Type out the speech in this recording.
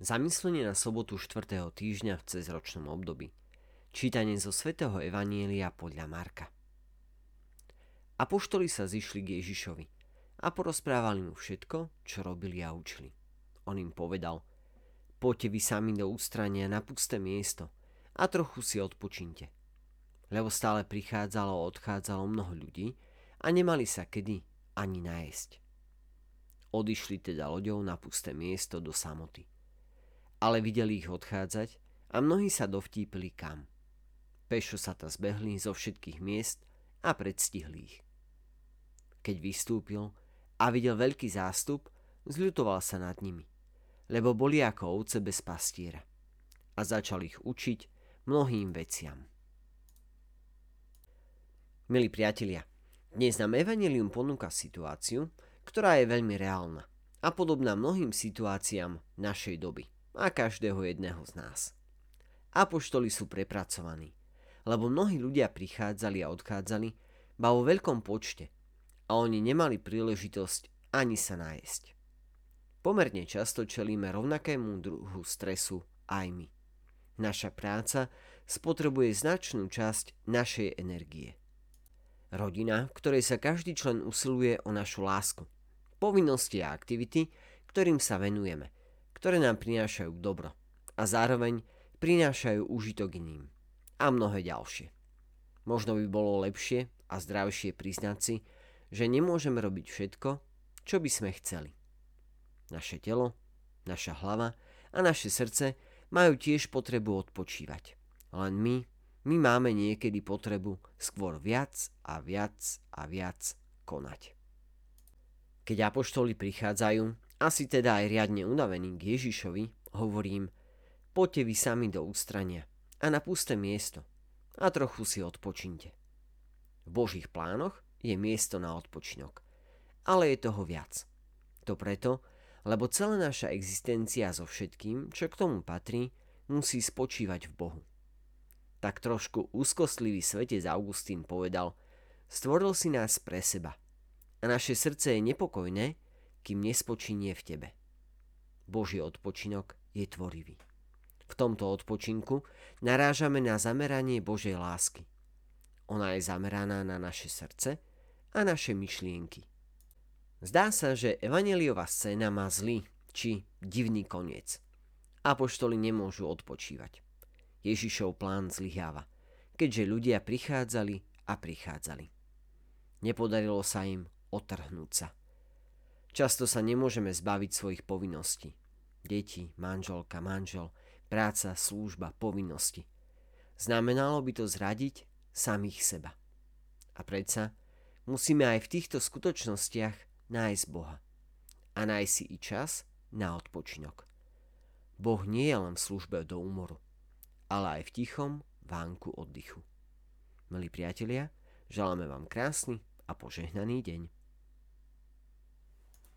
Zamyslenie na sobotu 4. týždňa v cezročnom období. Čítanie zo svätého Evanielia podľa Marka. Apoštoli sa zišli k Ježišovi a porozprávali mu všetko, čo robili a učili. On im povedal, poďte vy sami do ústrania na pusté miesto a trochu si odpočinte. Lebo stále prichádzalo a odchádzalo mnoho ľudí a nemali sa kedy ani najesť. Odišli teda loďou na pusté miesto do samoty ale videli ich odchádzať a mnohí sa dovtípili kam. Pešo sa ta zbehli zo všetkých miest a predstihli ich. Keď vystúpil a videl veľký zástup, zľutoval sa nad nimi, lebo boli ako ovce bez pastiera a začal ich učiť mnohým veciam. Milí priatelia, dnes nám Evangelium ponúka situáciu, ktorá je veľmi reálna a podobná mnohým situáciám našej doby a každého jedného z nás. Apoštoli sú prepracovaní, lebo mnohí ľudia prichádzali a odchádzali, ba vo veľkom počte a oni nemali príležitosť ani sa nájsť. Pomerne často čelíme rovnakému druhu stresu aj my. Naša práca spotrebuje značnú časť našej energie. Rodina, v ktorej sa každý člen usiluje o našu lásku, povinnosti a aktivity, ktorým sa venujeme – ktoré nám prinášajú dobro a zároveň prinášajú užitok iným a mnohé ďalšie. Možno by bolo lepšie a zdravšie priznať si, že nemôžeme robiť všetko, čo by sme chceli. Naše telo, naša hlava a naše srdce majú tiež potrebu odpočívať. Len my, my máme niekedy potrebu skôr viac a viac a viac konať. Keď apoštoli prichádzajú asi teda aj riadne unavený k Ježišovi, hovorím, poďte vy sami do ústrania a na pusté miesto a trochu si odpočinte. V Božích plánoch je miesto na odpočinok, ale je toho viac. To preto, lebo celá naša existencia so všetkým, čo k tomu patrí, musí spočívať v Bohu. Tak trošku úzkostlivý svetec Augustín povedal, stvoril si nás pre seba a naše srdce je nepokojné, kým nespočinie v tebe. Boží odpočinok je tvorivý. V tomto odpočinku narážame na zameranie Božej lásky. Ona je zameraná na naše srdce a naše myšlienky. Zdá sa, že evaneliová scéna má zlý či divný koniec. Apoštoli nemôžu odpočívať. Ježišov plán zlyháva, keďže ľudia prichádzali a prichádzali. Nepodarilo sa im otrhnúť sa. Často sa nemôžeme zbaviť svojich povinností. Deti, manželka, manžel, práca, služba, povinnosti. Znamenalo by to zradiť samých seba. A predsa musíme aj v týchto skutočnostiach nájsť Boha. A nájsť si i čas na odpočinok. Boh nie je len v službe do úmoru, ale aj v tichom vánku oddychu. Milí priatelia, želáme vám krásny a požehnaný deň.